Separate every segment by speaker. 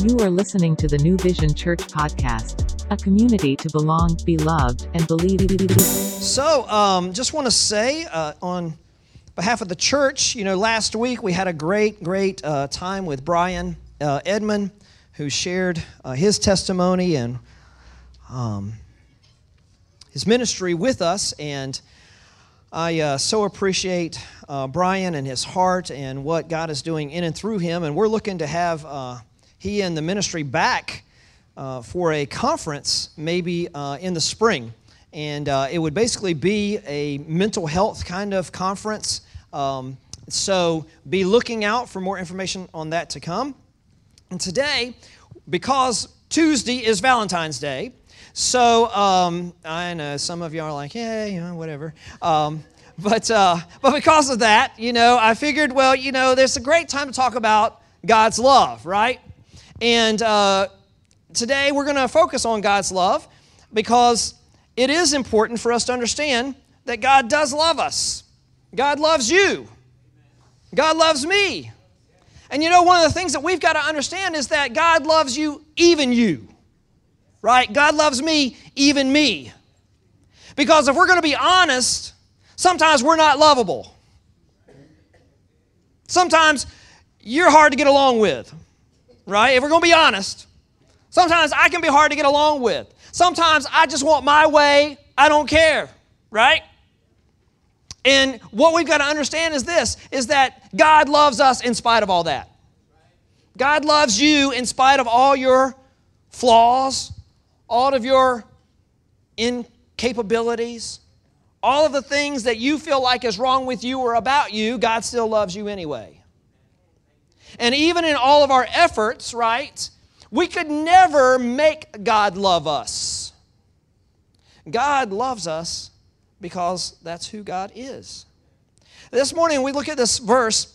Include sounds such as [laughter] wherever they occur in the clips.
Speaker 1: You are listening to the New Vision Church podcast, a community to belong, be loved, and believe.
Speaker 2: So, um, just want to say uh, on behalf of the church, you know, last week we had a great, great uh, time with Brian uh, Edmond, who shared uh, his testimony and um, his ministry with us. And I uh, so appreciate uh, Brian and his heart and what God is doing in and through him. And we're looking to have he and the ministry back uh, for a conference maybe uh, in the spring. And uh, it would basically be a mental health kind of conference. Um, so be looking out for more information on that to come. And today, because Tuesday is Valentine's Day, so um, I know some of you are like, yeah, you know, whatever. Um, but, uh, but because of that, you know, I figured, well, you know, there's a great time to talk about God's love, right? And uh, today we're going to focus on God's love because it is important for us to understand that God does love us. God loves you. God loves me. And you know, one of the things that we've got to understand is that God loves you, even you. Right? God loves me, even me. Because if we're going to be honest, Sometimes we're not lovable. Sometimes you're hard to get along with, right? If we're going to be honest, sometimes I can be hard to get along with. Sometimes I just want my way, I don't care, right? And what we've got to understand is this is that God loves us in spite of all that. God loves you in spite of all your flaws, all of your incapabilities, all of the things that you feel like is wrong with you or about you, God still loves you anyway. And even in all of our efforts, right, we could never make God love us. God loves us because that's who God is. This morning we look at this verse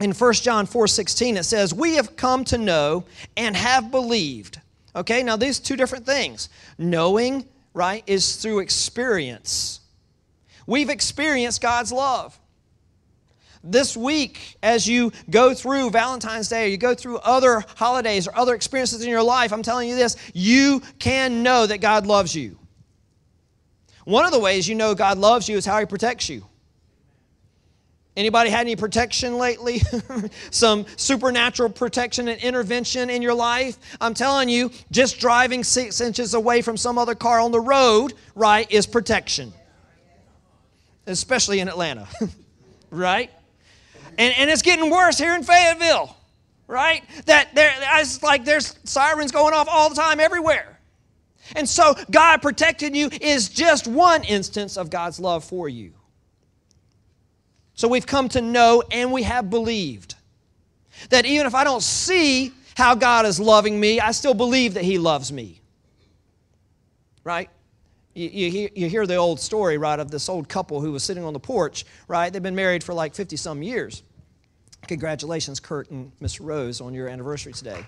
Speaker 2: in 1 John 4 16. It says, We have come to know and have believed. Okay, now these two different things. Knowing, right, is through experience. We've experienced God's love. This week, as you go through Valentine's Day, or you go through other holidays or other experiences in your life, I'm telling you this, you can know that God loves you. One of the ways you know God loves you is how He protects you. Anybody had any protection lately? [laughs] Some supernatural protection and intervention in your life? I'm telling you, just driving six inches away from some other car on the road, right, is protection especially in Atlanta, [laughs] right? And, and it's getting worse here in Fayetteville, right? That there, it's like there's sirens going off all the time everywhere. And so God protecting you is just one instance of God's love for you. So we've come to know and we have believed that even if I don't see how God is loving me, I still believe that He loves me. Right? You, you, hear the old story, right, of this old couple who was sitting on the porch, right? They've been married for like 50 some years. Congratulations, Kurt and Miss Rose, on your anniversary today.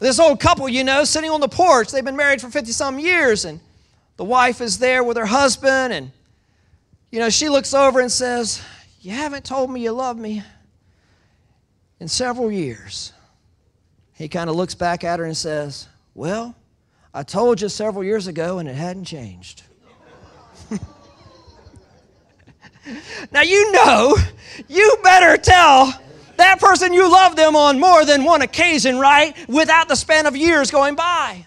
Speaker 2: This old couple, you know, sitting on the porch, they've been married for 50 some years, and the wife is there with her husband, and, you know, she looks over and says, You haven't told me you love me in several years. He kind of looks back at her and says, Well, I told you several years ago and it hadn't changed. [laughs] now, you know, you better tell that person you love them on more than one occasion, right? Without the span of years going by.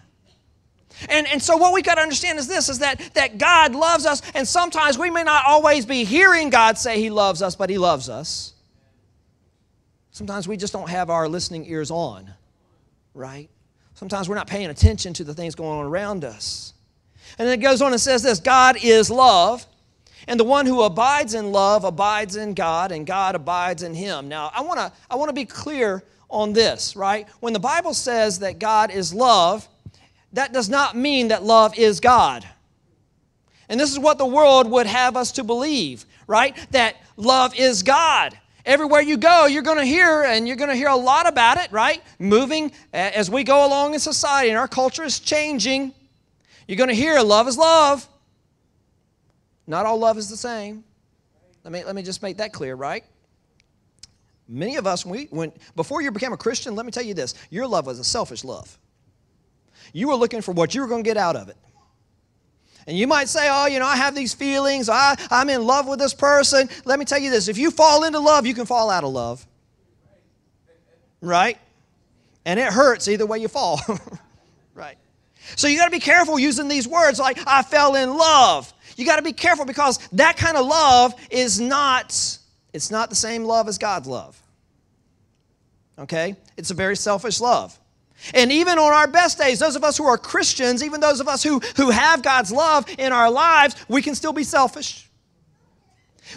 Speaker 2: And, and so what we got to understand is this is that, that God loves us, and sometimes we may not always be hearing God say He loves us, but He loves us. Sometimes we just don't have our listening ears on, right? Sometimes we're not paying attention to the things going on around us. And then it goes on and says this God is love, and the one who abides in love abides in God, and God abides in him. Now, I want to I want to be clear on this, right? When the Bible says that God is love, that does not mean that love is God. And this is what the world would have us to believe, right? That love is God. Everywhere you go, you're going to hear, and you're going to hear a lot about it, right? Moving as we go along in society, and our culture is changing. You're going to hear love is love. Not all love is the same. Let me, let me just make that clear, right? Many of us, when, we, when before you became a Christian, let me tell you this your love was a selfish love. You were looking for what you were going to get out of it. And you might say, oh, you know, I have these feelings. I, I'm in love with this person. Let me tell you this if you fall into love, you can fall out of love. Right? And it hurts either way you fall. [laughs] right? So you got to be careful using these words like, I fell in love. You got to be careful because that kind of love is not, it's not the same love as God's love. Okay? It's a very selfish love. And even on our best days, those of us who are Christians, even those of us who, who have God's love in our lives, we can still be selfish.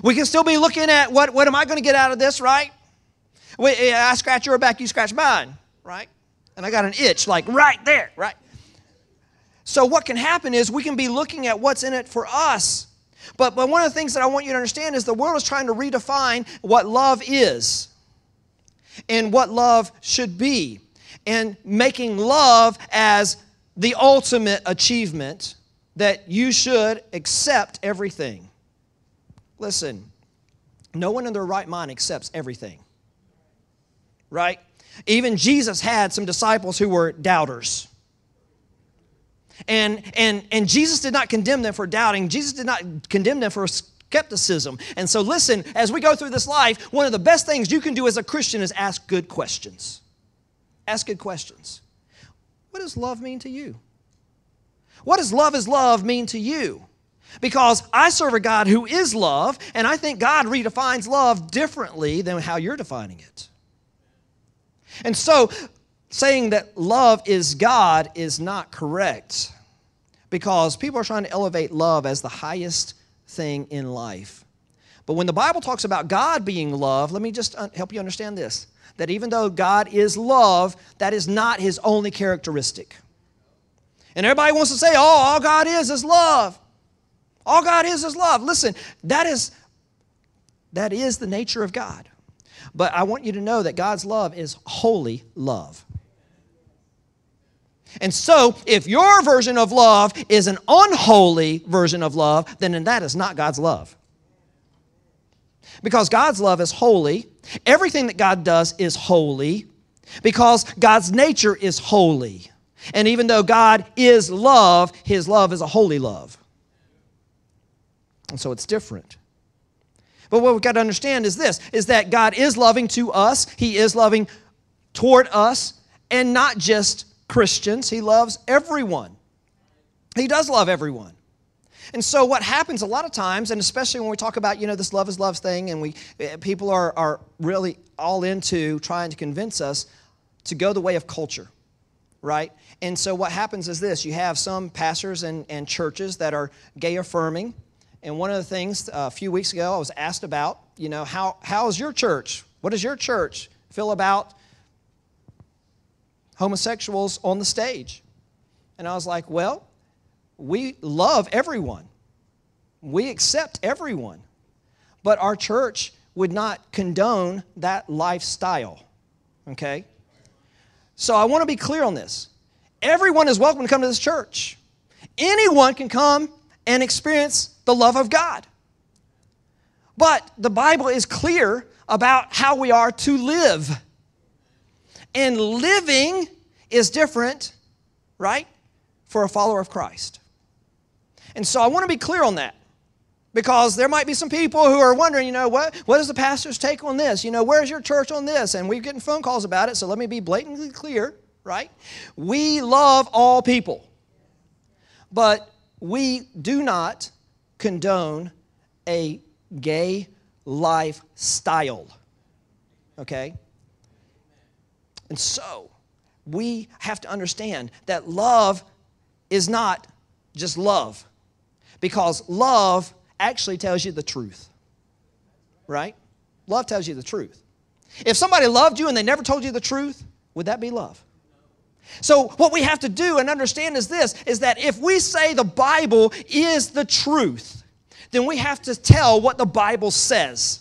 Speaker 2: We can still be looking at what, what am I going to get out of this, right? We, I scratch your back, you scratch mine, right? And I got an itch like right there, right? So, what can happen is we can be looking at what's in it for us. But, but one of the things that I want you to understand is the world is trying to redefine what love is and what love should be and making love as the ultimate achievement that you should accept everything. Listen, no one in their right mind accepts everything, right? Even Jesus had some disciples who were doubters. And, and, and Jesus did not condemn them for doubting. Jesus did not condemn them for skepticism. And so, listen, as we go through this life, one of the best things you can do as a Christian is ask good questions. Ask good questions. What does love mean to you? What does love is love mean to you? Because I serve a God who is love, and I think God redefines love differently than how you're defining it. And so, saying that love is God is not correct because people are trying to elevate love as the highest thing in life. But when the Bible talks about God being love, let me just help you understand this that even though God is love, that is not his only characteristic. And everybody wants to say, oh, all God is is love. All God is is love. Listen, that is that is the nature of God. But I want you to know that God's love is holy love. And so, if your version of love is an unholy version of love, then that is not God's love. Because God's love is holy, everything that God does is holy, because God's nature is holy. And even though God is love, his love is a holy love. And so it's different. But what we've got to understand is this is that God is loving to us, He is loving toward us, and not just Christians. He loves everyone. He does love everyone. And so what happens a lot of times, and especially when we talk about, you know, this love is love thing, and we eh, people are, are really all into trying to convince us to go the way of culture, right? And so what happens is this you have some pastors and, and churches that are gay affirming. And one of the things uh, a few weeks ago I was asked about, you know, how, how is your church? What does your church feel about homosexuals on the stage? And I was like, well, we love everyone, we accept everyone, but our church would not condone that lifestyle. Okay? So I want to be clear on this. Everyone is welcome to come to this church. Anyone can come and experience the love of God. But the Bible is clear about how we are to live. And living is different, right, for a follower of Christ. And so I want to be clear on that because there might be some people who are wondering, you know, what, what is the pastor's take on this? You know, where's your church on this? And we're getting phone calls about it, so let me be blatantly clear, right? We love all people, but we do not condone a gay lifestyle, okay? And so we have to understand that love is not just love because love actually tells you the truth. Right? Love tells you the truth. If somebody loved you and they never told you the truth, would that be love? So what we have to do and understand is this is that if we say the Bible is the truth, then we have to tell what the Bible says.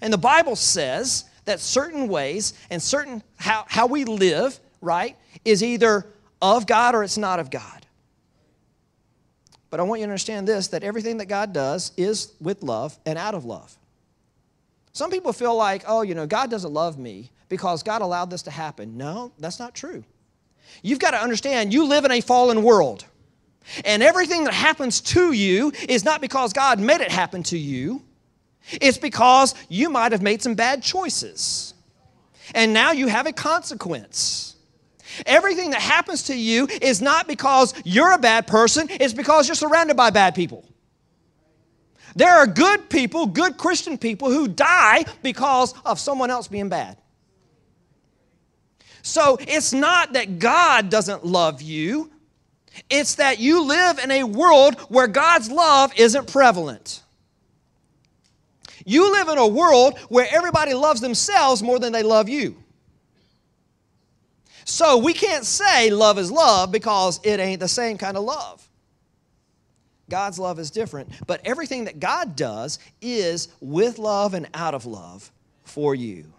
Speaker 2: And the Bible says that certain ways and certain how, how we live, right, is either of God or it's not of God. But I want you to understand this that everything that God does is with love and out of love. Some people feel like, oh, you know, God doesn't love me because God allowed this to happen. No, that's not true. You've got to understand you live in a fallen world. And everything that happens to you is not because God made it happen to you, it's because you might have made some bad choices. And now you have a consequence. Everything that happens to you is not because you're a bad person, it's because you're surrounded by bad people. There are good people, good Christian people, who die because of someone else being bad. So it's not that God doesn't love you, it's that you live in a world where God's love isn't prevalent. You live in a world where everybody loves themselves more than they love you. So we can't say love is love because it ain't the same kind of love. God's love is different, but everything that God does is with love and out of love for you.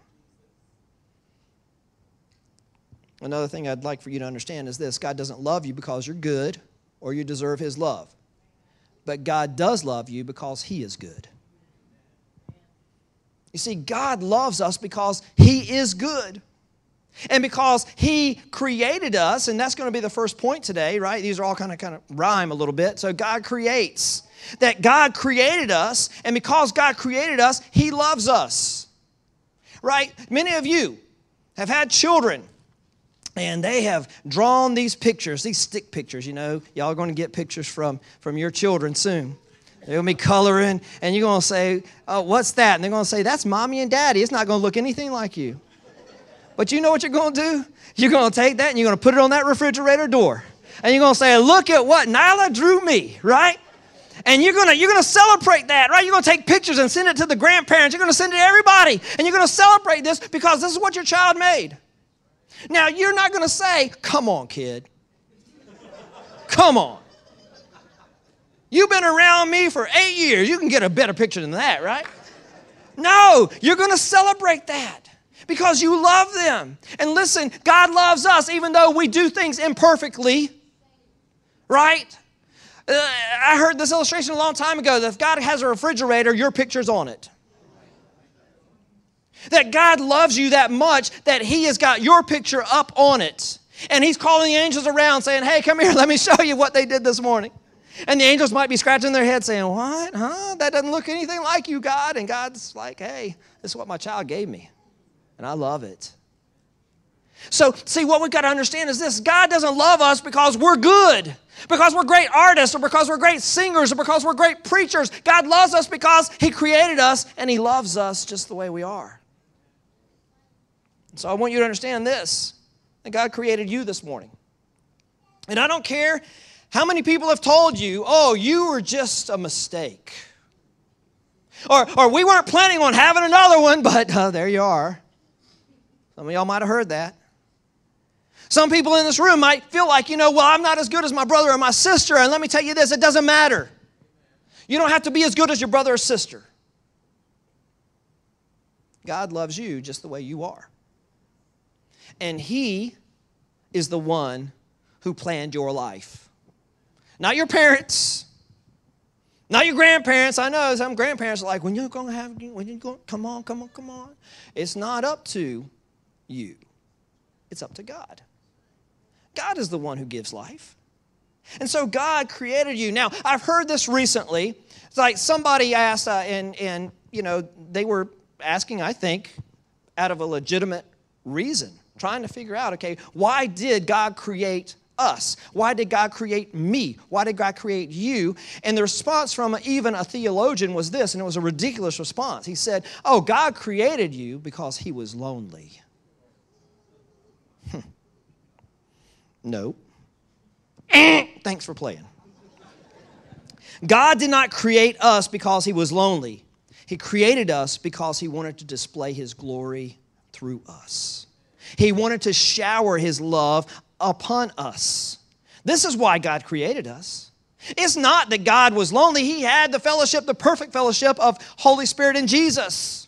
Speaker 2: Another thing I'd like for you to understand is this God doesn't love you because you're good or you deserve His love, but God does love you because He is good. You see, God loves us because He is good. And because he created us, and that's going to be the first point today, right? These are all kind of kind of rhyme a little bit. So God creates. That God created us, and because God created us, he loves us. Right? Many of you have had children and they have drawn these pictures, these stick pictures, you know. Y'all are going to get pictures from, from your children soon. They're going to be coloring, and you're going to say, Oh, what's that? And they're going to say, That's mommy and daddy. It's not going to look anything like you. But you know what you're going to do? You're going to take that and you're going to put it on that refrigerator door. And you're going to say, look at what Nyla drew me, right? And you're going to you're going to celebrate that, right? You're going to take pictures and send it to the grandparents. You're going to send it to everybody. And you're going to celebrate this because this is what your child made. Now, you're not going to say, come on, kid. Come on. You've been around me for eight years. You can get a better picture than that, right? No, you're going to celebrate that because you love them. And listen, God loves us even though we do things imperfectly, right? Uh, I heard this illustration a long time ago that if God has a refrigerator, your picture's on it. That God loves you that much that He has got your picture up on it. And He's calling the angels around saying, Hey, come here, [laughs] let me show you what they did this morning. And the angels might be scratching their head saying, What? Huh? That doesn't look anything like you, God. And God's like, Hey, this is what my child gave me and I love it. So, see, what we've got to understand is this God doesn't love us because we're good, because we're great artists, or because we're great singers, or because we're great preachers. God loves us because He created us and He loves us just the way we are. So, I want you to understand this that God created you this morning. And I don't care how many people have told you, oh, you were just a mistake. Or, or we weren't planning on having another one, [laughs] but uh, there you are. Some of y'all might have heard that. Some people in this room might feel like, you know, well, I'm not as good as my brother or my sister. And let me tell you this it doesn't matter. You don't have to be as good as your brother or sister. God loves you just the way you are. And He is the one who planned your life. Not your parents, not your grandparents. I know some grandparents are like, when you're going to have, when you're going, come on, come on, come on. It's not up to you. It's up to God. God is the one who gives life. And so God created you. Now, I've heard this recently. It's like somebody asked, uh, and, and, you know, they were asking, I think, out of a legitimate reason, trying to figure out, okay, why did God create us? Why did God create me? Why did God create you? And the response from even a theologian was this, and it was a ridiculous response. He said, Oh, God created you because he was lonely. No. [clears throat] Thanks for playing. God did not create us because he was lonely. He created us because he wanted to display his glory through us. He wanted to shower his love upon us. This is why God created us. It's not that God was lonely, he had the fellowship, the perfect fellowship of Holy Spirit and Jesus.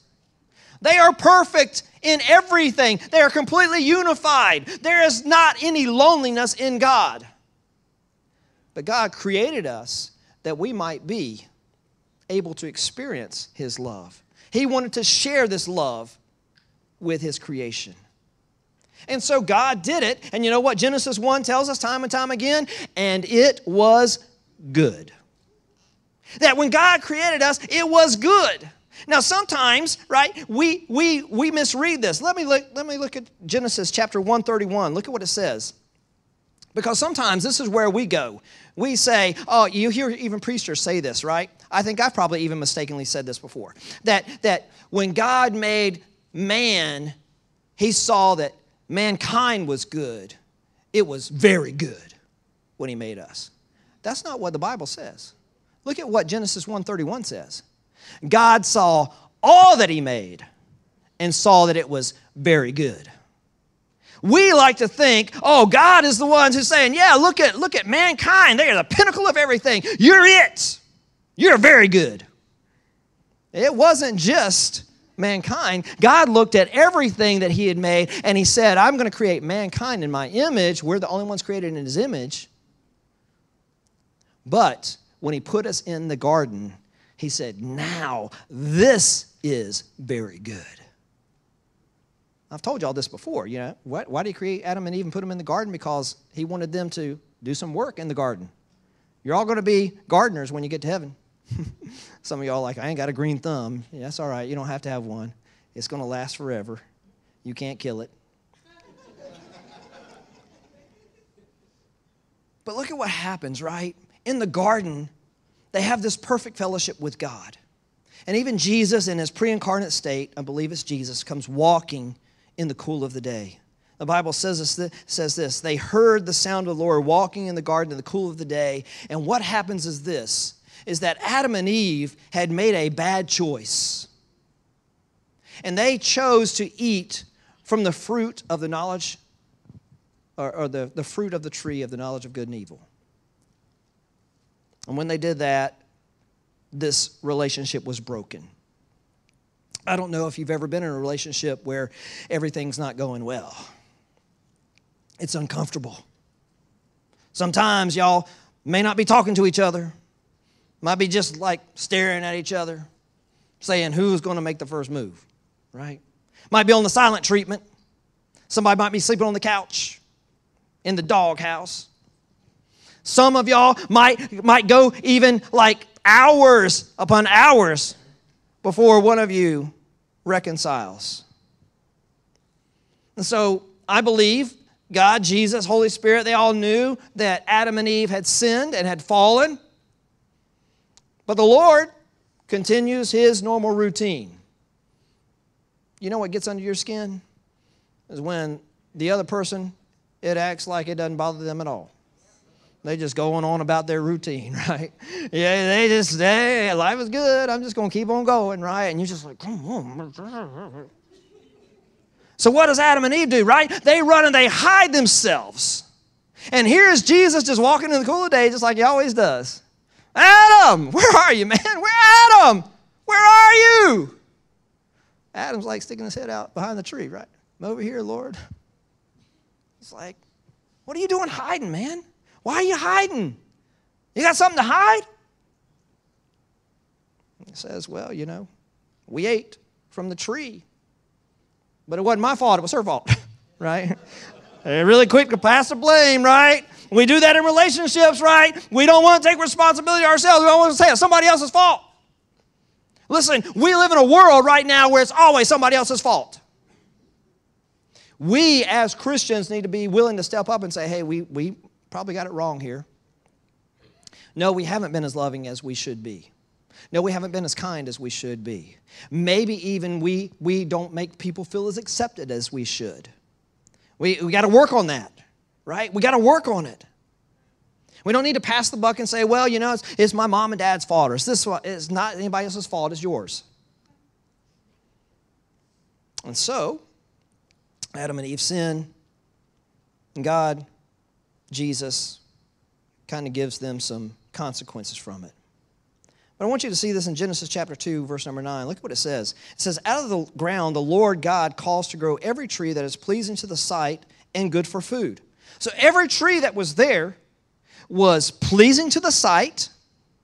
Speaker 2: They are perfect in everything. They are completely unified. There is not any loneliness in God. But God created us that we might be able to experience His love. He wanted to share this love with his creation. And so God did it. And you know what Genesis 1 tells us time and time again? And it was good. That when God created us, it was good. Now sometimes, right, we we we misread this. Let me look let me look at Genesis chapter 131. Look at what it says. Because sometimes this is where we go. We say, oh, you hear even preachers say this, right? I think I've probably even mistakenly said this before. That that when God made man, he saw that mankind was good. It was very good when he made us. That's not what the Bible says. Look at what Genesis 1:31 says. God saw all that he made and saw that it was very good. We like to think, oh, God is the one who's saying, yeah, look at look at mankind. They are the pinnacle of everything. You're it. You're very good. It wasn't just mankind. God looked at everything that he had made and he said, I'm going to create mankind in my image. We're the only ones created in his image. But when he put us in the garden, he said, Now this is very good. I've told you all this before. You know, why, why did he create Adam and Eve and put them in the garden? Because he wanted them to do some work in the garden. You're all going to be gardeners when you get to heaven. [laughs] Some of y'all like, I ain't got a green thumb. Yeah, that's all right. You don't have to have one. It's going to last forever. You can't kill it. [laughs] but look at what happens, right? In the garden, they have this perfect fellowship with God. And even Jesus, in his pre incarnate state, I believe it's Jesus, comes walking in the cool of the day. The Bible says this, says this They heard the sound of the Lord walking in the garden in the cool of the day. And what happens is this is that Adam and Eve had made a bad choice. And they chose to eat from the fruit of the knowledge, or, or the, the fruit of the tree of the knowledge of good and evil. And when they did that, this relationship was broken. I don't know if you've ever been in a relationship where everything's not going well. It's uncomfortable. Sometimes y'all may not be talking to each other. Might be just like staring at each other, saying who's going to make the first move, right? Might be on the silent treatment. Somebody might be sleeping on the couch in the doghouse. Some of y'all might, might go even like hours upon hours before one of you reconciles. And so I believe God, Jesus, Holy Spirit, they all knew that Adam and Eve had sinned and had fallen. But the Lord continues his normal routine. You know what gets under your skin? Is when the other person, it acts like it doesn't bother them at all. They just going on about their routine, [laughs] right? Yeah, they just, hey, life is good. I'm just going to keep on going, right? And you're just like, come on. So what does Adam and Eve do, right? They run and they hide themselves. And here's Jesus just walking in the cool of day, just like he always does. Adam, [laughs] where are you, man? Where Adam? Where are you? Adam's like sticking his head out behind the tree, right? I'm over here, Lord. He's like, what are you doing hiding, man? Why are you hiding? You got something to hide? He says, Well, you know, we ate from the tree. But it wasn't my fault, it was her fault, [laughs] right? really quick to pass the blame, right? We do that in relationships, right? We don't want to take responsibility ourselves. We don't want to say it's somebody else's fault. Listen, we live in a world right now where it's always somebody else's fault. We as Christians need to be willing to step up and say, hey, we, we probably got it wrong here. No, we haven't been as loving as we should be. No, we haven't been as kind as we should be. Maybe even we, we don't make people feel as accepted as we should. We, we got to work on that right? We got to work on it. We don't need to pass the buck and say, well, you know, it's, it's my mom and dad's fault, or it's, this, it's not anybody else's fault, it's yours. And so, Adam and Eve sin, and God, Jesus, kind of gives them some consequences from it. But I want you to see this in Genesis chapter 2, verse number 9. Look at what it says. It says, Out of the ground the Lord God caused to grow every tree that is pleasing to the sight and good for food. So every tree that was there was pleasing to the sight.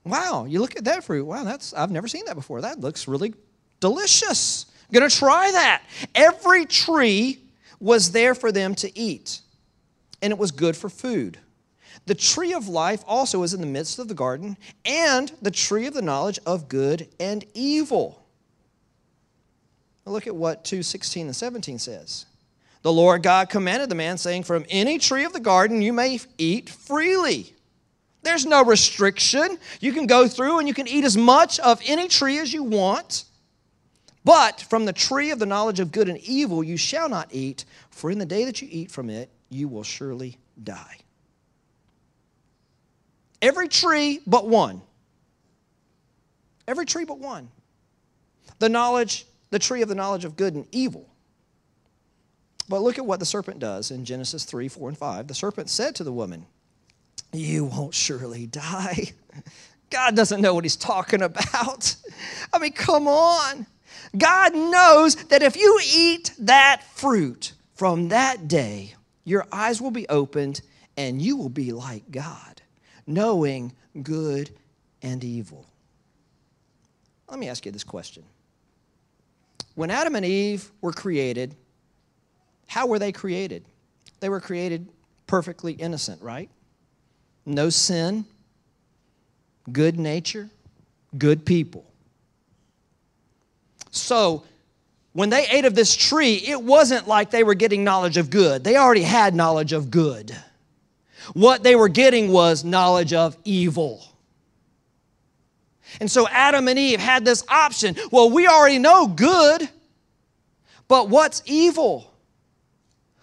Speaker 2: Wow, you look at that fruit. Wow, that's I've never seen that before. That looks really delicious. I'm Gonna try that. Every tree was there for them to eat, and it was good for food. The tree of life also is in the midst of the garden, and the tree of the knowledge of good and evil. Look at what 2 16 and 17 says. The Lord God commanded the man, saying, From any tree of the garden you may eat freely. There's no restriction. You can go through and you can eat as much of any tree as you want. But from the tree of the knowledge of good and evil you shall not eat, for in the day that you eat from it, you will surely die. Every tree but one. Every tree but one. The knowledge, the tree of the knowledge of good and evil. But look at what the serpent does in Genesis 3, 4, and 5. The serpent said to the woman, You won't surely die. [laughs] God doesn't know what he's talking about. [laughs] I mean, come on. God knows that if you eat that fruit from that day, your eyes will be opened and you will be like God, knowing good and evil. Let me ask you this question. When Adam and Eve were created, how were they created? They were created perfectly innocent, right? No sin, good nature, good people. So, when they ate of this tree, it wasn't like they were getting knowledge of good. They already had knowledge of good. What they were getting was knowledge of evil. And so Adam and Eve had this option. Well, we already know good, but what's evil?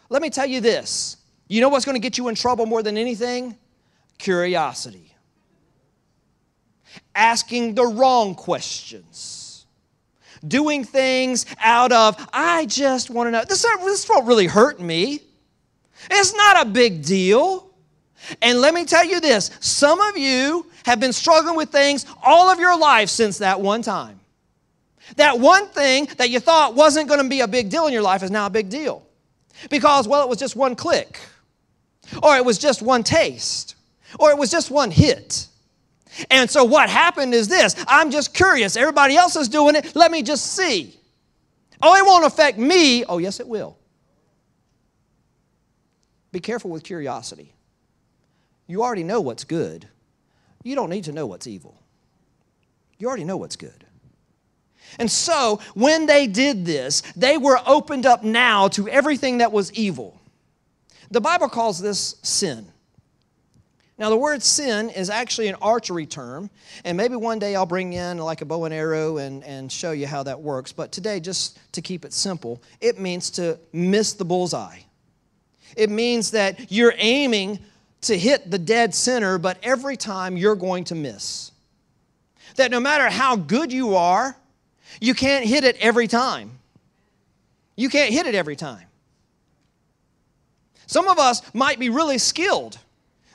Speaker 2: Let me tell you this. You know what's going to get you in trouble more than anything? Curiosity. Asking the wrong questions doing things out of, I just want to know. This, this won't really hurt me. It's not a big deal. And let me tell you this some of you have been struggling with things all of your life since that one time. That one thing that you thought wasn't going to be a big deal in your life is now a big deal. Because, well, it was just one click, or it was just one taste, or it was just one hit. And so what happened is this I'm just curious. Everybody else is doing it. Let me just see. Oh, it won't affect me. Oh, yes, it will. Be careful with curiosity. You already know what's good. You don't need to know what's evil. You already know what's good. And so, when they did this, they were opened up now to everything that was evil. The Bible calls this sin. Now, the word sin is actually an archery term, and maybe one day I'll bring in like a bow and arrow and, and show you how that works. But today, just to keep it simple, it means to miss the bullseye. It means that you're aiming to hit the dead center, but every time you're going to miss. That no matter how good you are, you can't hit it every time. You can't hit it every time. Some of us might be really skilled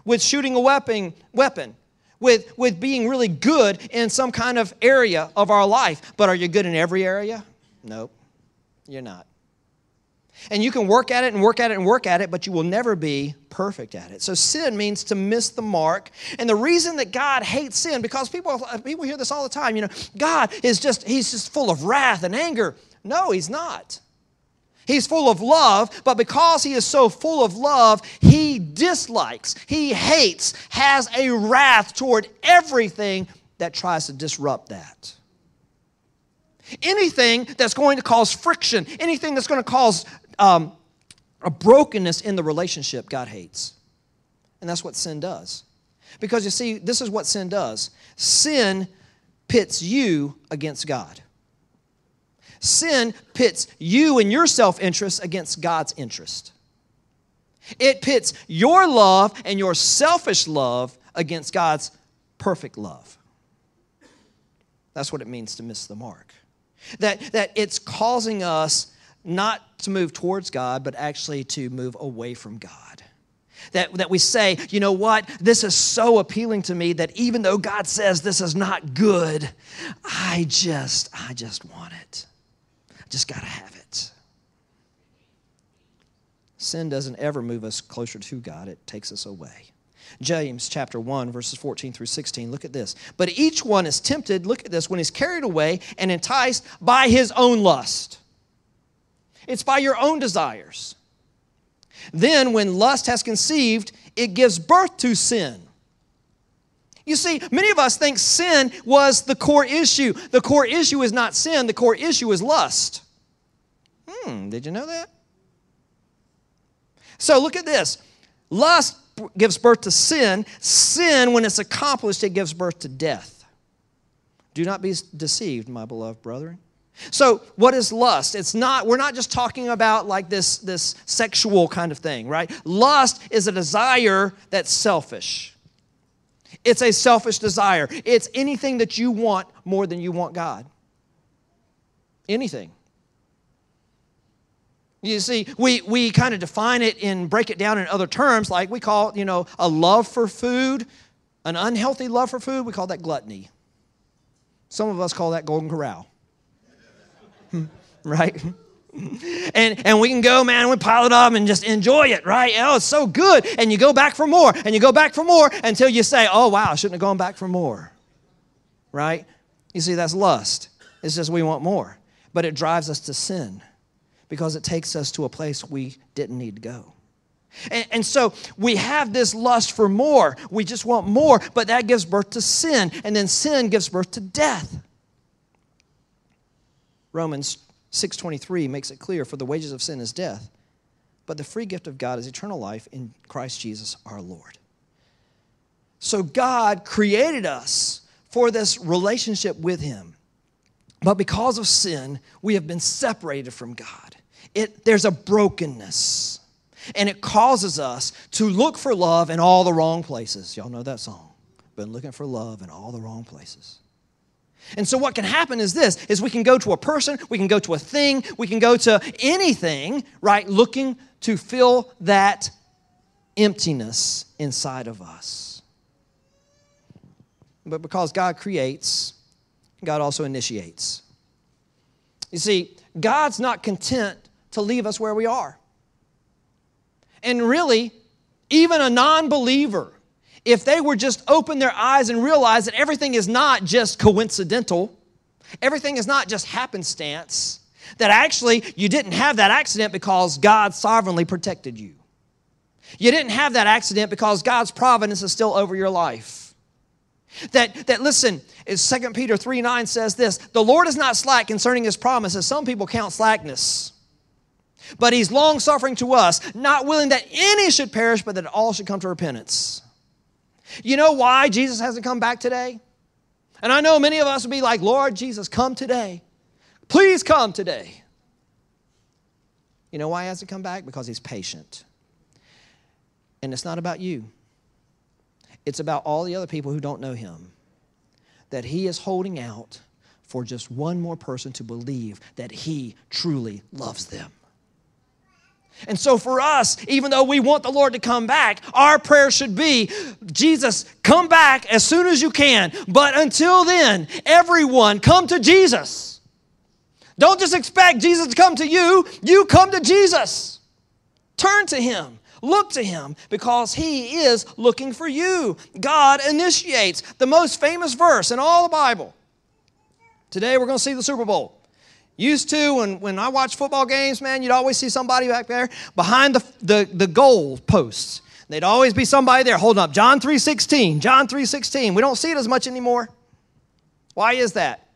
Speaker 2: with shooting a weapon, weapon with, with being really good in some kind of area of our life. But are you good in every area? Nope, you're not. And you can work at it and work at it and work at it, but you will never be perfect at it. So sin means to miss the mark. And the reason that God hates sin, because people, uh, people hear this all the time, you know, God is just, he's just full of wrath and anger. No, he's not. He's full of love, but because he is so full of love, he dislikes, he hates, has a wrath toward everything that tries to disrupt that. Anything that's going to cause friction, anything that's going to cause um, a brokenness in the relationship, God hates. And that's what sin does. Because you see, this is what sin does sin pits you against God. Sin pits you and your self interest against God's interest. It pits your love and your selfish love against God's perfect love. That's what it means to miss the mark. That, that it's causing us not to move towards God, but actually to move away from God. That, that we say, you know what, this is so appealing to me that even though God says this is not good, I just, I just want it just got to have it. Sin doesn't ever move us closer to God, it takes us away. James chapter 1, verses 14 through 16. Look at this. But each one is tempted, look at this, when he's carried away and enticed by his own lust. It's by your own desires. Then, when lust has conceived, it gives birth to sin. You see, many of us think sin was the core issue. The core issue is not sin, the core issue is lust. Hmm, did you know that? So look at this. Lust gives birth to sin. Sin, when it's accomplished, it gives birth to death. Do not be deceived, my beloved brethren. So, what is lust? It's not, we're not just talking about like this, this sexual kind of thing, right? Lust is a desire that's selfish. It's a selfish desire. It's anything that you want more than you want God. Anything. You see, we, we kind of define it and break it down in other terms, like we call, you know, a love for food, an unhealthy love for food, we call that gluttony. Some of us call that golden corral. Hmm, right? [laughs] and and we can go, man, we pile it up and just enjoy it, right? Oh, it's so good. And you go back for more, and you go back for more until you say, oh, wow, I shouldn't have gone back for more, right? You see, that's lust. It's just we want more. But it drives us to sin because it takes us to a place we didn't need to go. And, and, so we have this lust for more. We just want more, but that gives birth to sin. And then sin gives birth to death. Romans 6:23 makes it clear for the wages of sin is death, but the free gift of God is eternal life in Christ Jesus our Lord. So God created us for this relationship with him. But because of sin, we have been separated from God. It, there's a brokenness. And it causes us to look for love in all the wrong places. Y'all know that song. Been looking for love in all the wrong places. And so what can happen is this is we can go to a person, we can go to a thing, we can go to anything, right, looking to fill that emptiness inside of us. But because God creates, God also initiates. You see, God's not content to leave us where we are. And really, even a non believer, if they were just open their eyes and realize that everything is not just coincidental, everything is not just happenstance, that actually you didn't have that accident because God sovereignly protected you. You didn't have that accident because God's providence is still over your life. That, that listen, 2 Peter 3 9 says this The Lord is not slack concerning his promises. Some people count slackness. But he's long suffering to us, not willing that any should perish, but that all should come to repentance. You know why Jesus hasn't come back today? And I know many of us would be like, Lord Jesus, come today. Please come today. You know why he hasn't come back? Because he's patient. And it's not about you, it's about all the other people who don't know him. That he is holding out for just one more person to believe that he truly loves them. And so, for us, even though we want the Lord to come back, our prayer should be Jesus, come back as soon as you can. But until then, everyone, come to Jesus. Don't just expect Jesus to come to you, you come to Jesus. Turn to Him. Look to him because he is looking for you. God initiates the most famous verse in all the Bible. Today we're going to see the Super Bowl. Used to, when, when I watch football games, man, you'd always see somebody back there behind the, the, the goal posts. There'd always be somebody there holding up John 3.16, John 3.16. We don't see it as much anymore. Why is that?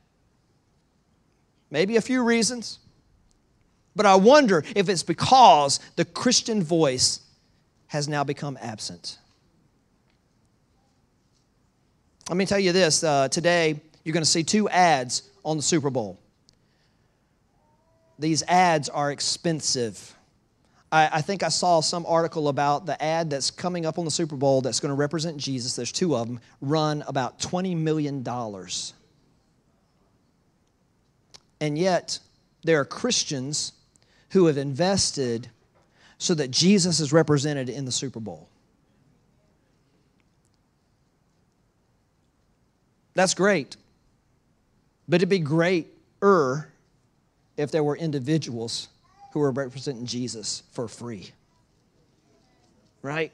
Speaker 2: Maybe a few reasons. But I wonder if it's because the Christian voice has now become absent. Let me tell you this uh, today, you're going to see two ads on the Super Bowl these ads are expensive. I, I, think I saw some article about the ad that's coming up on the Super Bowl that's going to represent Jesus. There's two of them, run about $20 million. And yet, there are Christians who have invested so that Jesus is represented in the Super Bowl. That's great. But it'd be greater if there were individuals who were representing Jesus for free. Right?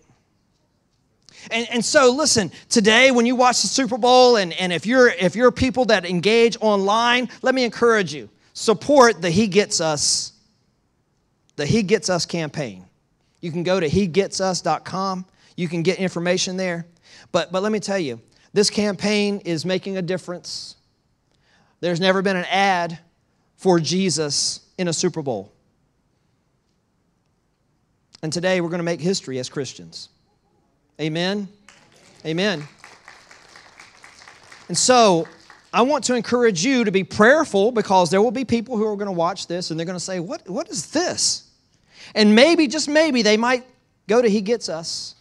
Speaker 2: And, and so listen, today when you watch the Super Bowl and, and if you're if you're people that engage online, let me encourage you. Support the He Gets Us, the He Gets Us campaign. You can go to hegetsus.com. You can get information there. But but let me tell you, this campaign is making a difference. There's never been an ad for Jesus in a Super Bowl. And today we're going to make history as Christians. Amen. Amen. And so I want to encourage you to be prayerful because there will be people who are going to watch this and they're going to say, What, what is this? And maybe, just maybe, they might go to He Gets Us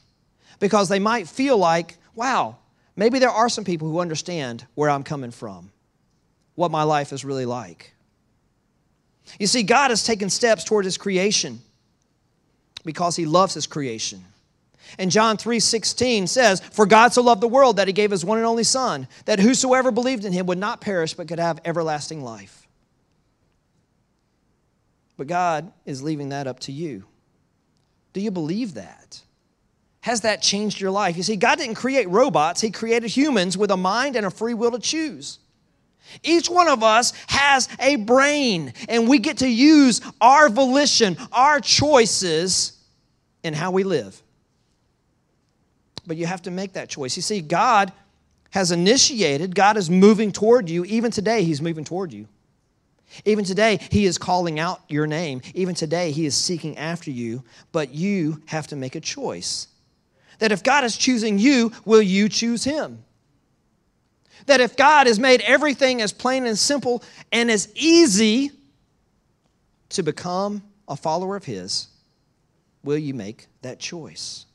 Speaker 2: because they might feel like, wow, maybe there are some people who understand where I'm coming from, what my life is really like. You see, God has taken steps toward His creation because He loves His creation. And John 3:16 says, "For God so loved the world that he gave his one and only son, that whosoever believed in him would not perish but could have everlasting life." But God is leaving that up to you. Do you believe that? Has that changed your life? You see, God didn't create robots, He created humans with a mind and a free will to choose. Each one of us has a brain, and we get to use our volition, our choices in how we live but you have to make that choice. You see, God has initiated, God is moving toward you. Even today, He's moving toward you. Even today, He is calling out your name. Even today, He is seeking after you, but you have to make a choice. That if God is choosing you, will you choose Him? That if God has made everything as plain and simple and as easy to become a follower of His, will you make that choice?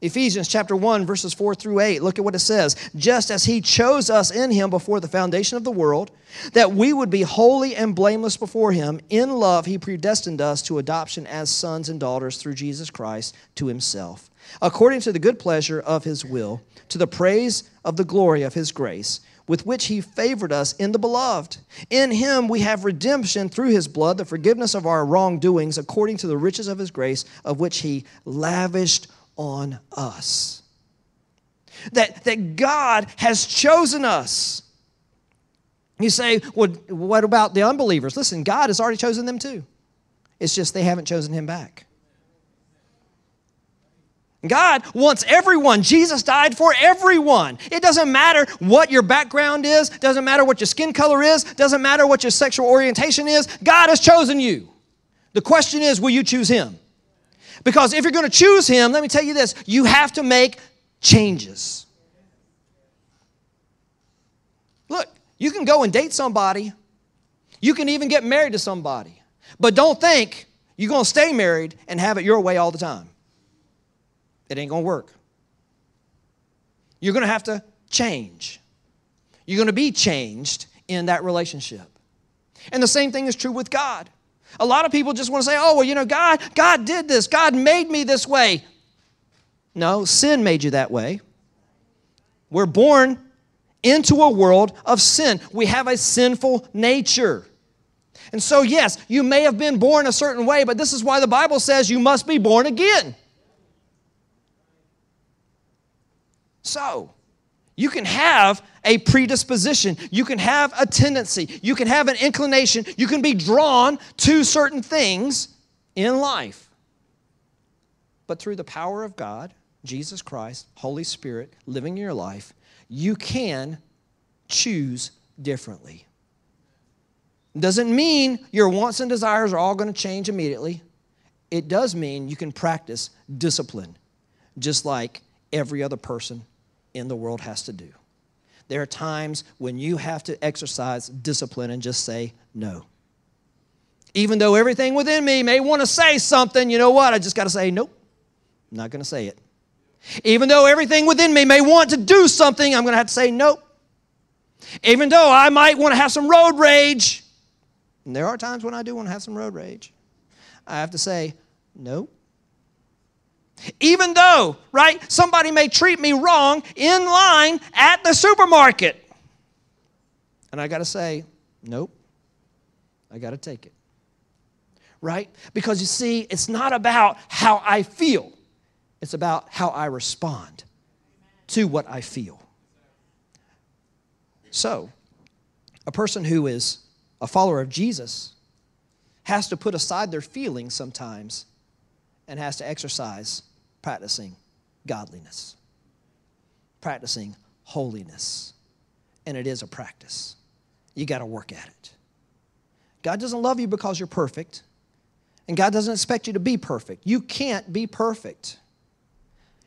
Speaker 2: Ephesians chapter 1, verses 4 through 8. Look at what it says. Just as he chose us in him before the foundation of the world, that we would be holy and blameless before him, in love he predestined us to adoption as sons and daughters through Jesus Christ to himself, according to the good pleasure of his will, to the praise of the glory of his grace, with which he favored us in the beloved. In him we have redemption through his blood, the forgiveness of our wrongdoings, according to the riches of his grace, of which he lavished on us. That, that God has chosen us. You say, well, what about the unbelievers? Listen, God has already chosen them too. It's just they haven't chosen Him back. God wants everyone. Jesus died for everyone. It doesn't matter what your background is, doesn't matter what your skin color is, doesn't matter what your sexual orientation is. God has chosen you. The question is, will you choose Him? Because if you're going to choose him, let me tell you this you have to make changes. Look, you can go and date somebody, you can even get married to somebody, but don't think you're going to stay married and have it your way all the time. It ain't going to work. You're going to have to change. You're going to be changed in that relationship. And the same thing is true with God. A lot of people just want to say, oh, well, you know, God, God did this. God made me this way. No, sin made you that way. We're born into a world of sin. We have a sinful nature. And so, yes, you may have been born a certain way, but this is why the Bible says you must be born again. So, you can have a predisposition, you can have a tendency, you can have an inclination, you can be drawn to certain things in life. But through the power of God, Jesus Christ, Holy Spirit living in your life, you can choose differently. Doesn't mean your wants and desires are all going to change immediately. It does mean you can practice discipline, just like every other person in the world has to do. There are times when you have to exercise discipline and just say no. Even though everything within me may want to say something, you know what? I just got to say, nope, I'm not going to say it. Even though everything within me may want to do something, I'm going to have to say, nope. Even though I might want to have some road rage, and there are times when I do want to have some road rage, I have to say, nope. Even though, right, somebody may treat me wrong in line at the supermarket. And I got to say, nope, I got to take it. Right? Because you see, it's not about how I feel, it's about how I respond to what I feel. So, a person who is a follower of Jesus has to put aside their feelings sometimes and has to exercise practicing godliness, practicing holiness. And it is a practice. You got to work at it. God doesn't love you because you're perfect, and God doesn't expect you to be perfect. You can't be perfect.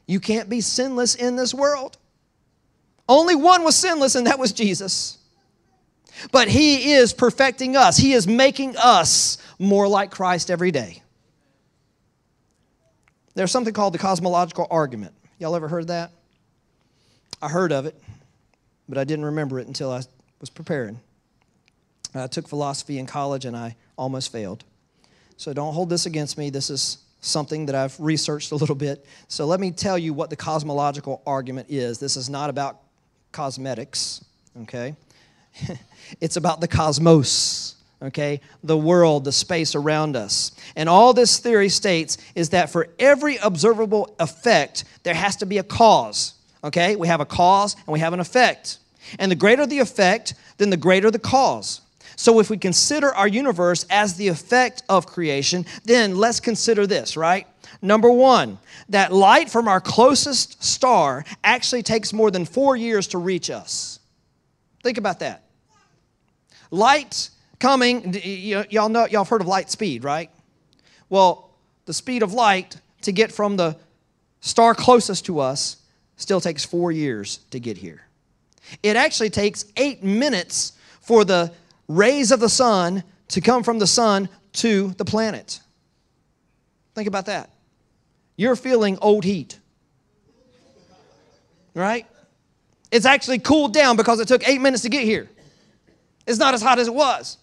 Speaker 2: You can't be sinless in this world. Only one was sinless, and that was Jesus. But He is perfecting us, He is making us more like Christ every day. There's something called the cosmological argument. Y'all ever heard that? I heard of it, but I didn't remember it until I was preparing. I took philosophy in college and I almost failed. So don't hold this against me. This is something that I've researched a little bit. So let me tell you what the cosmological argument is. This is not about cosmetics, okay? [laughs] it's about the cosmos, okay? The world, the space around us. And all this theory states is that for every observable effect, there has to be a cause, okay? We have a cause and we have an effect. And the greater the effect, then the greater the cause. So, if we consider our universe as the effect of creation, then let's consider this, right? Number one, that light from our closest star actually takes more than four years to reach us. Think about that. Light coming, y'all know, y'all heard of light speed, right? Well, the speed of light to get from the star closest to us still takes four years to get here. It actually takes eight minutes for the rays of the sun to come from the sun to the planet. Think about that. You're feeling old heat, right? It's actually cooled down because it took eight minutes to get here. It's not as hot as it was.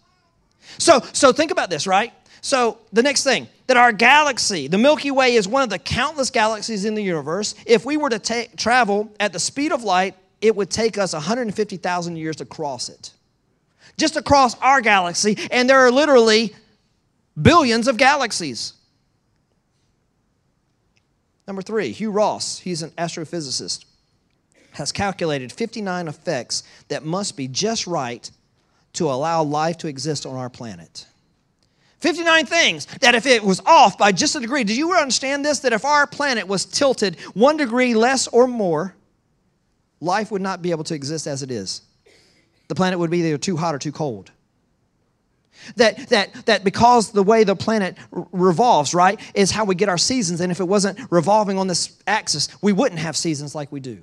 Speaker 2: So, so think about this, right? So the next thing that our galaxy, the Milky Way, is one of the countless galaxies in the universe. If we were to ta- travel at the speed of light, it would take us 150,000 years to cross it just across our galaxy, and there are literally billions of galaxies. Number three, Hugh Ross, he's an astrophysicist, has calculated 59 effects that must be just right to allow life to exist on our planet. 59 things that if it was off by just a degree, did you understand this? That if our planet was tilted one degree less or more, life would not be able to exist as it is. The planet would be either too hot or too cold. That, that, that because the way the planet revolves, right, is how we get our seasons. And if it wasn't revolving on this axis, we wouldn't have seasons like we do.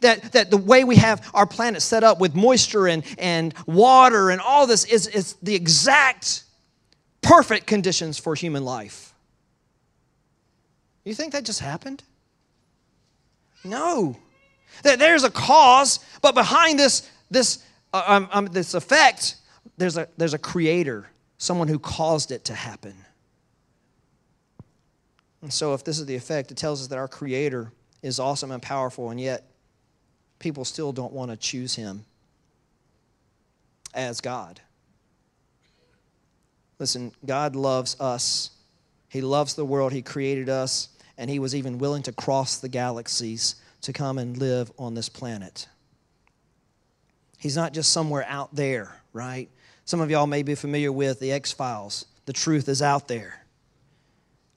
Speaker 2: That, that the way we have our planet set up with moisture and, and water and all this is, is the exact perfect conditions for human life. You think that just happened? No. That there's a cause, but behind this, this, uh, um, um, this effect, there's a, there's a creator, someone who caused it to happen. And so, if this is the effect, it tells us that our creator is awesome and powerful, and yet people still don't want to choose him as God. Listen, God loves us. He loves the world. He created us, and He was even willing to cross the galaxies to come and live on this planet. He's not just somewhere out there, right? Some of y'all may be familiar with the X Files. The truth is out there.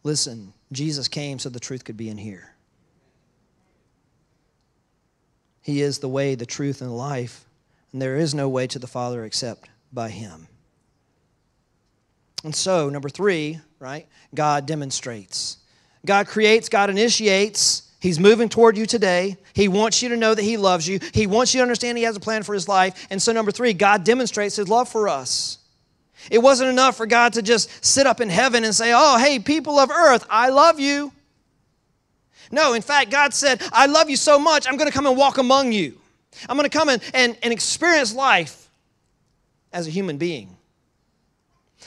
Speaker 2: Listen, Jesus came so the truth could be in here. He is the way, the truth, and the life, and there is no way to the Father except by Him. And so, number three, right? God demonstrates. God creates, God initiates, He's moving toward you today. He wants you to know that He loves you. He wants you to understand He has a plan for His life. And so, number three, God demonstrates His love for us. It wasn't enough for God to just sit up in heaven and say, Oh, hey, people of earth, I love you. No, in fact, God said, I love you so much, I'm going to come and walk among you. I'm going to come and, and, and experience life as a human being.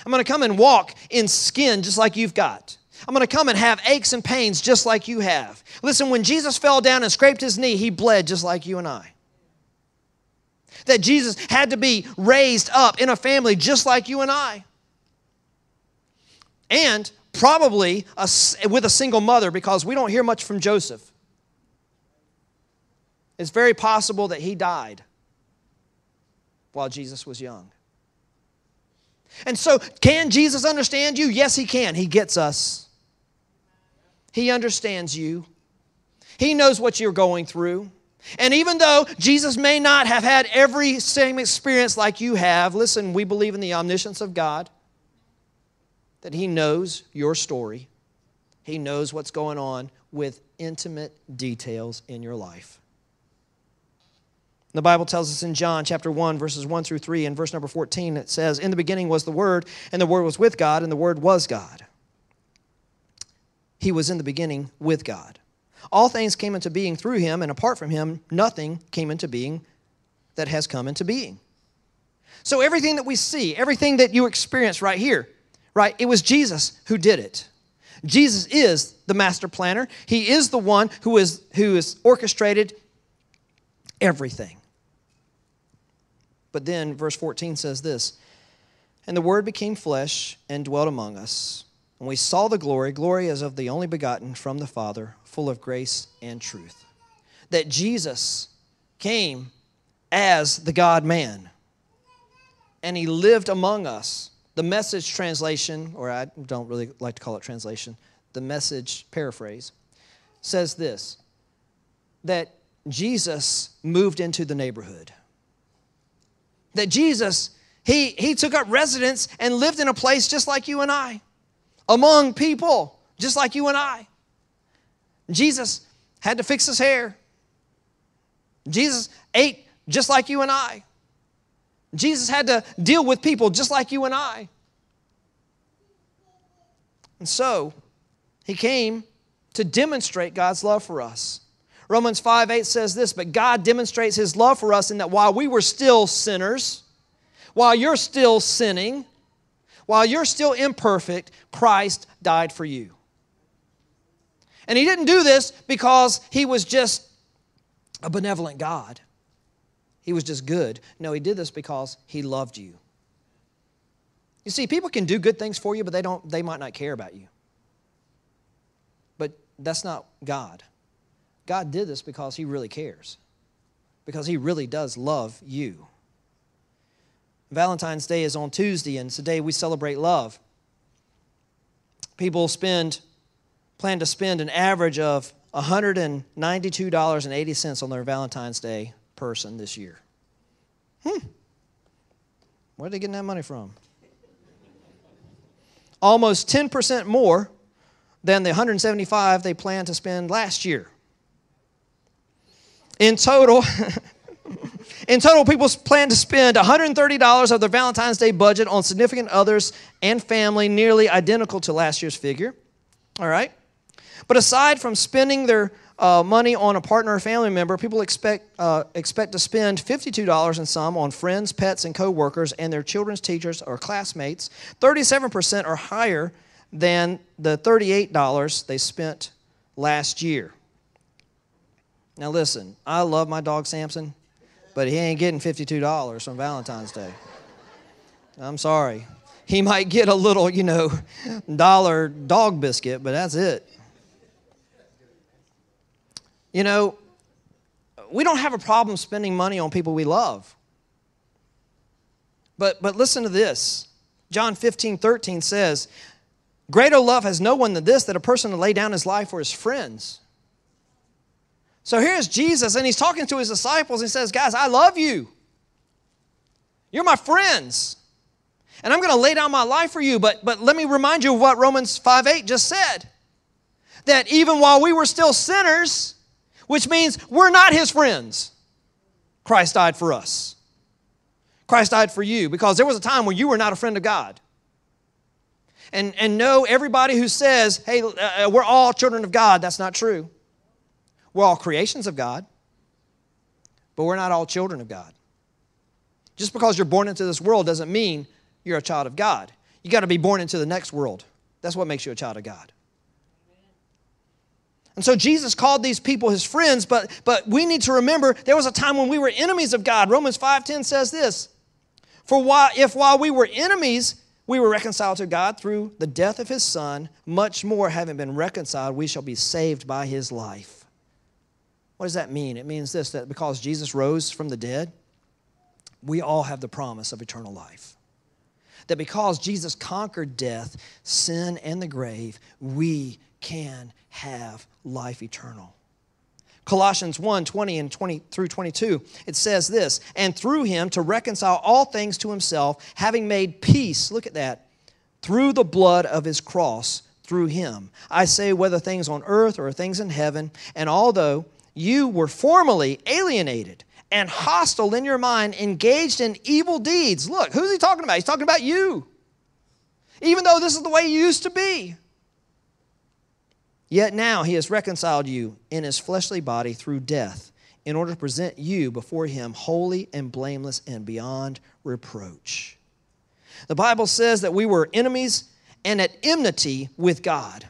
Speaker 2: I'm going to come and walk in skin just like you've got. I'm going to come and have aches and pains just like you have. Listen, when Jesus fell down and scraped his knee, he bled just like you and I. That Jesus had to be raised up in a family just like you and I. And probably a, with a single mother because we don't hear much from Joseph. It's very possible that he died while Jesus was young. And so, can Jesus understand you? Yes, he can. He gets us. He understands you. He knows what you're going through. And even though Jesus may not have had every same experience like you have, listen, we believe in the omniscience of God, that He knows your story. He knows what's going on with intimate details in your life. The Bible tells us in John chapter 1, verses 1 through 3, and verse number 14, it says, In the beginning was the Word, and the Word was with God, and the Word was God. He was in the beginning with God. All things came into being through him, and apart from him, nothing came into being that has come into being. So everything that we see, everything that you experience right here, right, it was Jesus who did it. Jesus is the master planner. He is the one who is who is orchestrated everything. But then verse 14 says this, and the word became flesh and dwelt among us. And we saw the glory, glory as of the only begotten from the Father, full of grace and truth. That Jesus came as the God man, and he lived among us. The message translation, or I don't really like to call it translation, the message paraphrase, says this that Jesus moved into the neighborhood. That Jesus, he, he took up residence and lived in a place just like you and I among people just like you and I. Jesus had to fix his hair. Jesus ate just like you and I. Jesus had to deal with people just like you and I. And so, he came to demonstrate God's love for us. Romans 5 8 says this, but God demonstrates his love for us in that while we were still sinners, while you're still sinning, while you're still imperfect, Christ died for you. And he didn't do this because he was just a benevolent God. He was just good. No, he did this because he loved you. You see, people can do good things for you, but they don't they might not care about you. But that's not God. God did this because he really cares. Because he really does love you. Valentine's Day is on Tuesday, and today we celebrate love. People spend, plan to spend an average of $192.80 on their Valentine's Day person this year. Hmm. Where are they getting that money from? Almost 10% more than the 175 they planned to spend last year. In total, [laughs] In total, people plan to spend $130 of their Valentine's Day budget on significant others and family, nearly identical to last year's figure. All right? But aside from spending their uh, money on a partner or family member, people expect, uh, expect to spend $52 in some on friends, pets, and coworkers and their children's teachers or classmates. 37% are higher than the $38 they spent last year. Now, listen, I love my dog Samson but he ain't getting $52 on Valentine's Day. I'm sorry. He might get a little, you know, dollar dog biscuit, but that's it. You know, we don't have a problem spending money on people we love. But, but listen to this. John 15, 13 says, Greater love has no one than this, that a person to lay down his life for his friends. So here's Jesus, and he's talking to his disciples. And He says, Guys, I love you. You're my friends. And I'm going to lay down my life for you. But, but let me remind you of what Romans 5 8 just said that even while we were still sinners, which means we're not his friends, Christ died for us. Christ died for you because there was a time when you were not a friend of God. And, and know everybody who says, hey, uh, we're all children of God, that's not true. We're all creations of God, but we're not all children of God. Just because you're born into this world doesn't mean you're a child of God. You got to be born into the next world. That's what makes you a child of God. And so Jesus called these people his friends, but, but we need to remember there was a time when we were enemies of God. Romans 5:10 says this. For while, if while we were enemies, we were reconciled to God through the death of his Son, much more, having been reconciled, we shall be saved by his life. What does that mean? It means this that because Jesus rose from the dead, we all have the promise of eternal life. That because Jesus conquered death, sin, and the grave, we can have life eternal. Colossians 1 20 and 20 through 22, it says this, and through him to reconcile all things to himself, having made peace, look at that, through the blood of his cross, through him. I say, whether things on earth or things in heaven, and although you were formerly alienated and hostile in your mind, engaged in evil deeds. Look, who's he talking about? He's talking about you. Even though this is the way you used to be. Yet now he has reconciled you in his fleshly body through death in order to present you before him holy and blameless and beyond reproach. The Bible says that we were enemies and at enmity with God.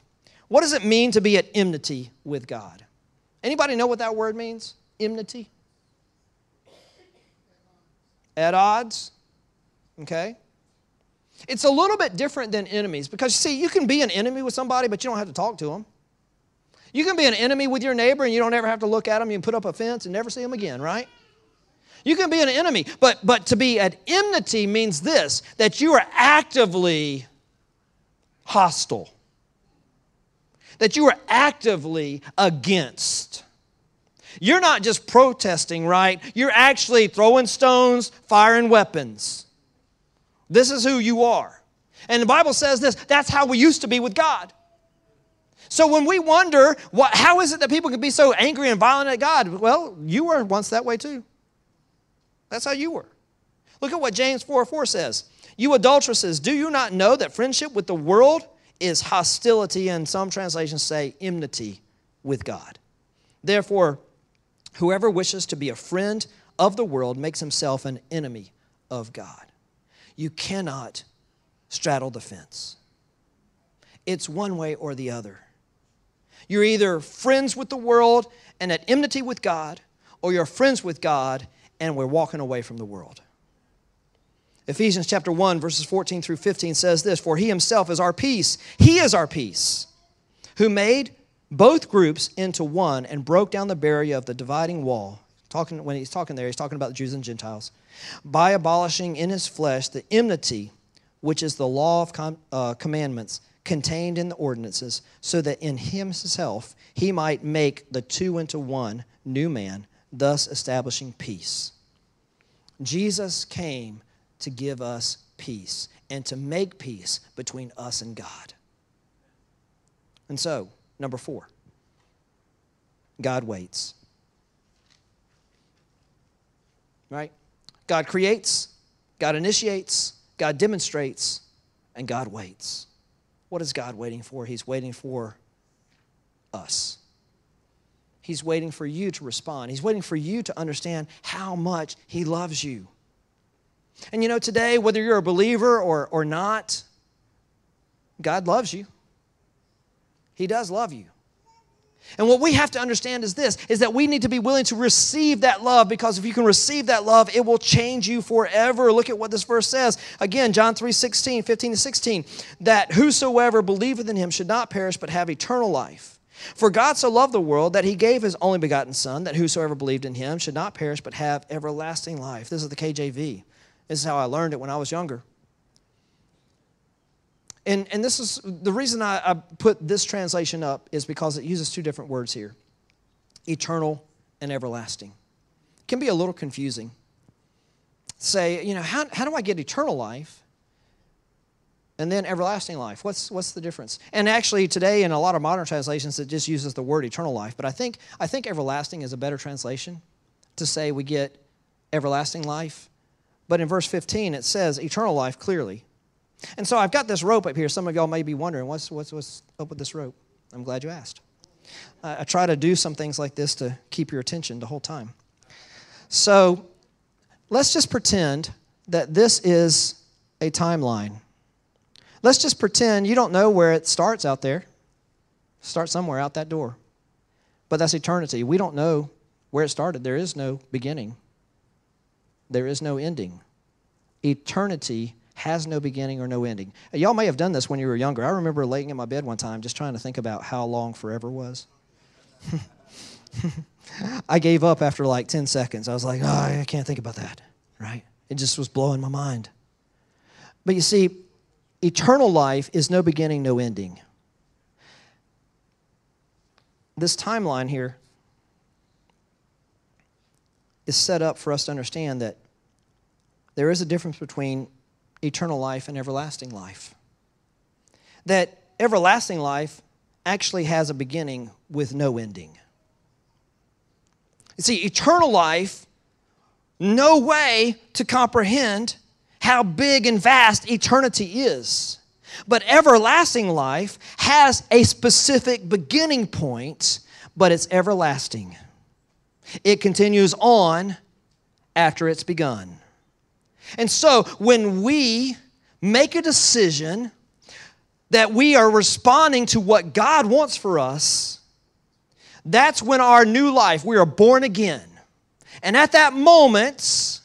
Speaker 2: What does it mean to be at enmity with God? Anybody know what that word means? Enmity? At odds? Okay? It's a little bit different than enemies because, see, you can be an enemy with somebody, but you don't have to talk to them. You can be an enemy with your neighbor and you don't ever have to look at them. You can put up a fence and never see them again, right? You can be an enemy, but, but to be at enmity means this that you are actively hostile, that you are actively against. You're not just protesting, right? You're actually throwing stones, firing weapons. This is who you are. And the Bible says this that's how we used to be with God. So when we wonder, what, how is it that people can be so angry and violent at God? Well, you were once that way too. That's how you were. Look at what James 4 4 says. You adulteresses, do you not know that friendship with the world is hostility, and some translations say enmity with God? Therefore, whoever wishes to be a friend of the world makes himself an enemy of God. You cannot straddle the fence, it's one way or the other. You're either friends with the world and at enmity with God, or you're friends with God and we're walking away from the world. Ephesians chapter 1, verses 14 through 15 says this For he himself is our peace. He is our peace, who made both groups into one and broke down the barrier of the dividing wall. Talking, when he's talking there, he's talking about the Jews and Gentiles. By abolishing in his flesh the enmity, which is the law of com, uh, commandments contained in the ordinances, so that in himself he might make the two into one new man, thus establishing peace. Jesus came to give us peace and to make peace between us and God. And so, number four, God waits. Right? God creates, God initiates, God demonstrates, and God waits. What is God waiting for? He's waiting for us. He's waiting for you to respond. He's waiting for you to understand how much He loves you. And you know, today, whether you're a believer or, or not, God loves you. He does love you. And what we have to understand is this is that we need to be willing to receive that love because if you can receive that love, it will change you forever. Look at what this verse says. Again, John 3 16, 15 to 16, that whosoever believeth in him should not perish but have eternal life. For God so loved the world that he gave his only begotten Son, that whosoever believed in him should not perish but have everlasting life. This is the KJV. This is how I learned it when I was younger. And, and this is the reason I, I put this translation up is because it uses two different words here eternal and everlasting. It can be a little confusing. Say, you know, how, how do I get eternal life? and then everlasting life. What's, what's the difference? And actually, today in a lot of modern translations, it just uses the word eternal life. But I think, I think everlasting is a better translation to say we get everlasting life. But in verse 15, it says eternal life clearly. And so I've got this rope up here. Some of y'all may be wondering, what's, what's, what's up with this rope? I'm glad you asked. I, I try to do some things like this to keep your attention the whole time. So let's just pretend that this is a timeline. Let's just pretend you don't know where it starts out there. Start somewhere out that door. But that's eternity. We don't know where it started. There is no beginning, there is no ending. Eternity has no beginning or no ending. Y'all may have done this when you were younger. I remember laying in my bed one time just trying to think about how long forever was. [laughs] I gave up after like 10 seconds. I was like, oh, I can't think about that, right? It just was blowing my mind. But you see, eternal life is no beginning, no ending. This timeline here is set up for us to understand that there is a difference between eternal life and everlasting life. That everlasting life actually has a beginning with no ending. You see, eternal life, no way to comprehend how big and vast eternity is. But everlasting life has a specific beginning point, but it's everlasting. It continues on after it's begun. And so when we make a decision that we are responding to what God wants for us, that's when our new life, we are born again. And at that moment,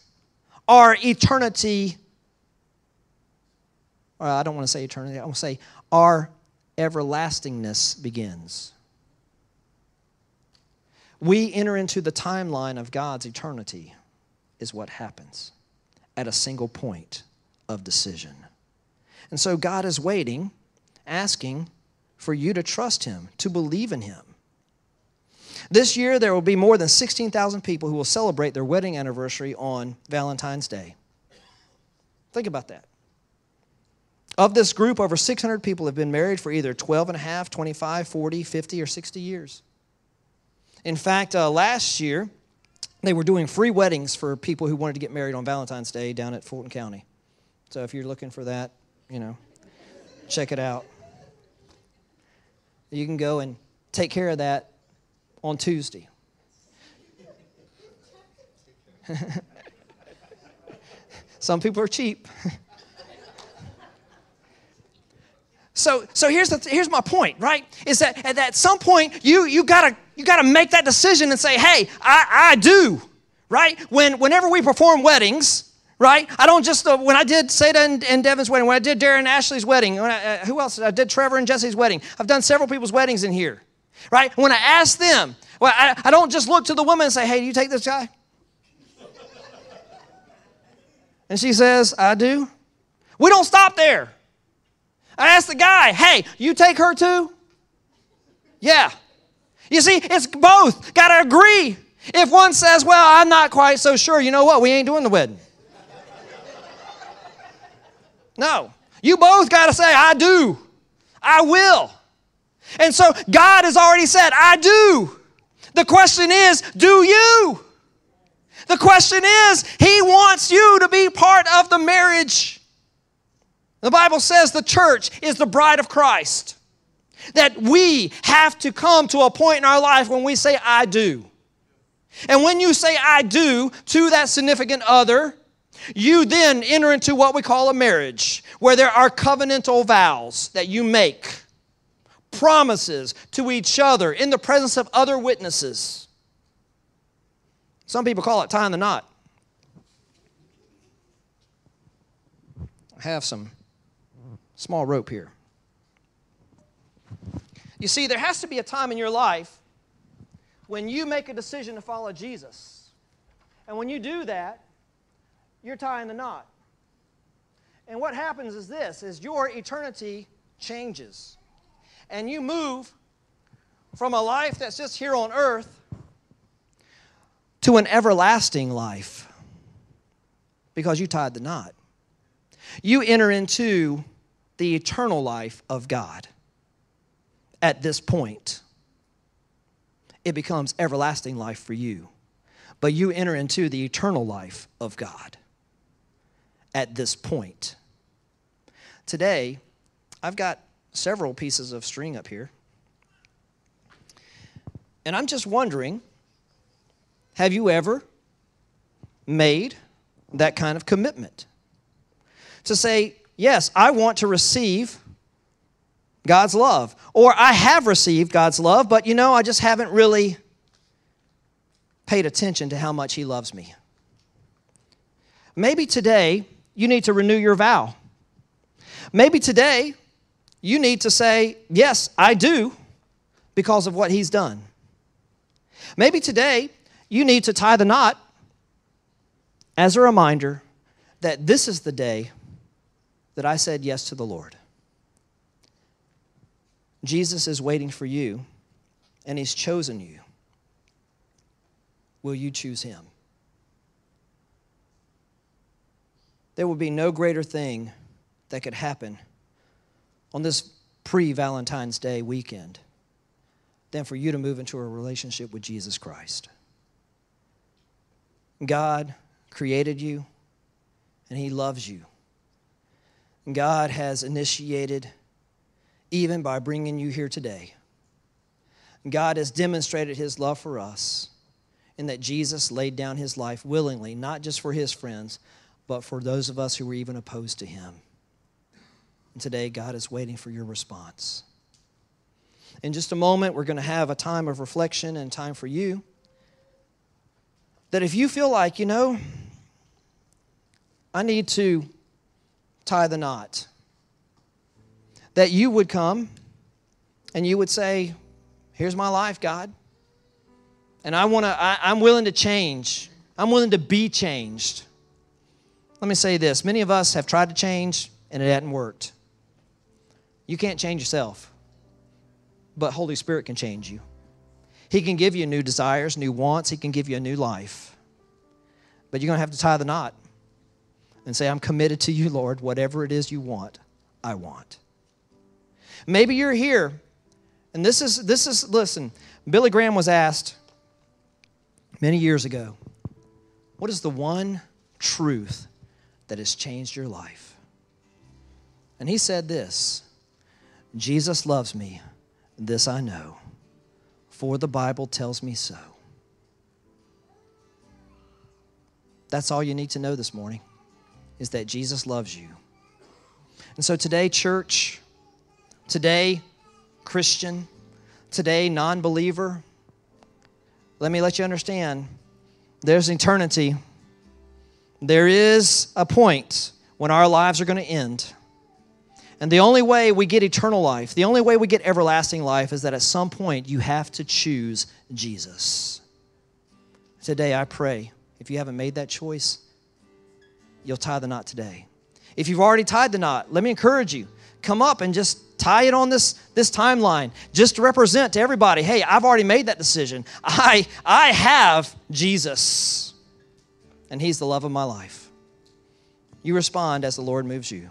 Speaker 2: our eternity, or I don't want to say eternity, I want to say our everlastingness begins. We enter into the timeline of God's eternity, is what happens at a single point of decision. And so God is waiting, asking for you to trust Him, to believe in Him. This year, there will be more than 16,000 people who will celebrate their wedding anniversary on Valentine's Day. Think about that. Of this group, over 600 people have been married for either 12 and a half, 25, 40, 50, or 60 years. In fact, uh, last year, they were doing free weddings for people who wanted to get married on Valentine's Day down at Fulton County. So if you're looking for that, you know, check it out. You can go and take care of that on Tuesday. [laughs] Some people are cheap. [laughs] so, so here's, the, here's my point, right? Is that at, some point you, you gotta you gotta make that decision and say, hey, I, I do, right? When, whenever we perform weddings, right? I don't just, uh, when I did Seda and, and, Devin's wedding, when I did Darren and Ashley's wedding, I, uh, who else? I did Trevor and Jesse's wedding. I've done several people's weddings in here, right? When I ask them, well, I, I don't just look to the woman and say, hey, do you take this guy? and she says, I do. We don't stop there. I ask the guy, hey, you take her too? Yeah. You see, it's both. Got to agree. If one says, well, I'm not quite so sure, you know what? We ain't doing the wedding. No. You both got to say, I do. I will. And so God has already said, I do. The question is, do you? The question is, He wants you to be part of the marriage. The Bible says the church is the bride of Christ. That we have to come to a point in our life when we say, I do. And when you say, I do to that significant other, you then enter into what we call a marriage, where there are covenantal vows that you make promises to each other in the presence of other witnesses. Some people call it tying the knot. I have some small rope here. You see, there has to be a time in your life when you make a decision to follow Jesus. And when you do that, you're tying the knot. And what happens is this is your eternity changes and you move from a life that's just here on earth to an everlasting life because you tied the knot. You enter into the eternal life of God at this point. It becomes everlasting life for you. But you enter into the eternal life of God at this point. Today, I've got several pieces of string up here. And I'm just wondering have you ever made that kind of commitment? To say, yes, I want to receive God's love. Or I have received God's love, but you know, I just haven't really paid attention to how much He loves me. Maybe today you need to renew your vow. Maybe today you need to say, Yes, I do, because of what he's done. Maybe today you need to tie the knot as a reminder that this is the day that I said yes to the Lord. Jesus is waiting for you, and he's chosen you. Will you choose him? There will be no greater thing that could happen on this pre Valentine's Day weekend than for you to move into a relationship with Jesus Christ. God created you and He loves you. God has initiated, even by bringing you here today, God has demonstrated His love for us in that Jesus laid down His life willingly, not just for His friends, but for those of us who were even opposed to Him. And today, God is waiting for your response. In just a moment, we're going to have a time of reflection and time for you. That if you feel like, you know, I need to tie the knot, that you would come and you would say, Here's my life, God. And I want to, I'm willing to change. I'm willing to be changed. Let me say this many of us have tried to change and it hadn't worked. You can't change yourself, but Holy Spirit can change you. He can give you new desires, new wants, He can give you a new life. But you're going to have to tie the knot and say, I'm committed to you, Lord. Whatever it is you want, I want. Maybe you're here, and this is, this is listen, Billy Graham was asked many years ago, What is the one truth that has changed your life? And he said this Jesus loves me, this I know, for the Bible tells me so. That's all you need to know this morning is that Jesus loves you. And so today, church, today, Christian, today, non believer, let me let you understand there's eternity. There is a point when our lives are going to end. And the only way we get eternal life, the only way we get everlasting life is that at some point you have to choose Jesus. Today, I pray, if you haven't made that choice, you'll tie the knot today. If you've already tied the knot, let me encourage you. Come up and just tie it on this, this timeline just to represent to everybody hey i've already made that decision. I i have jesus and he's the love of my life. You respond as the lord moves you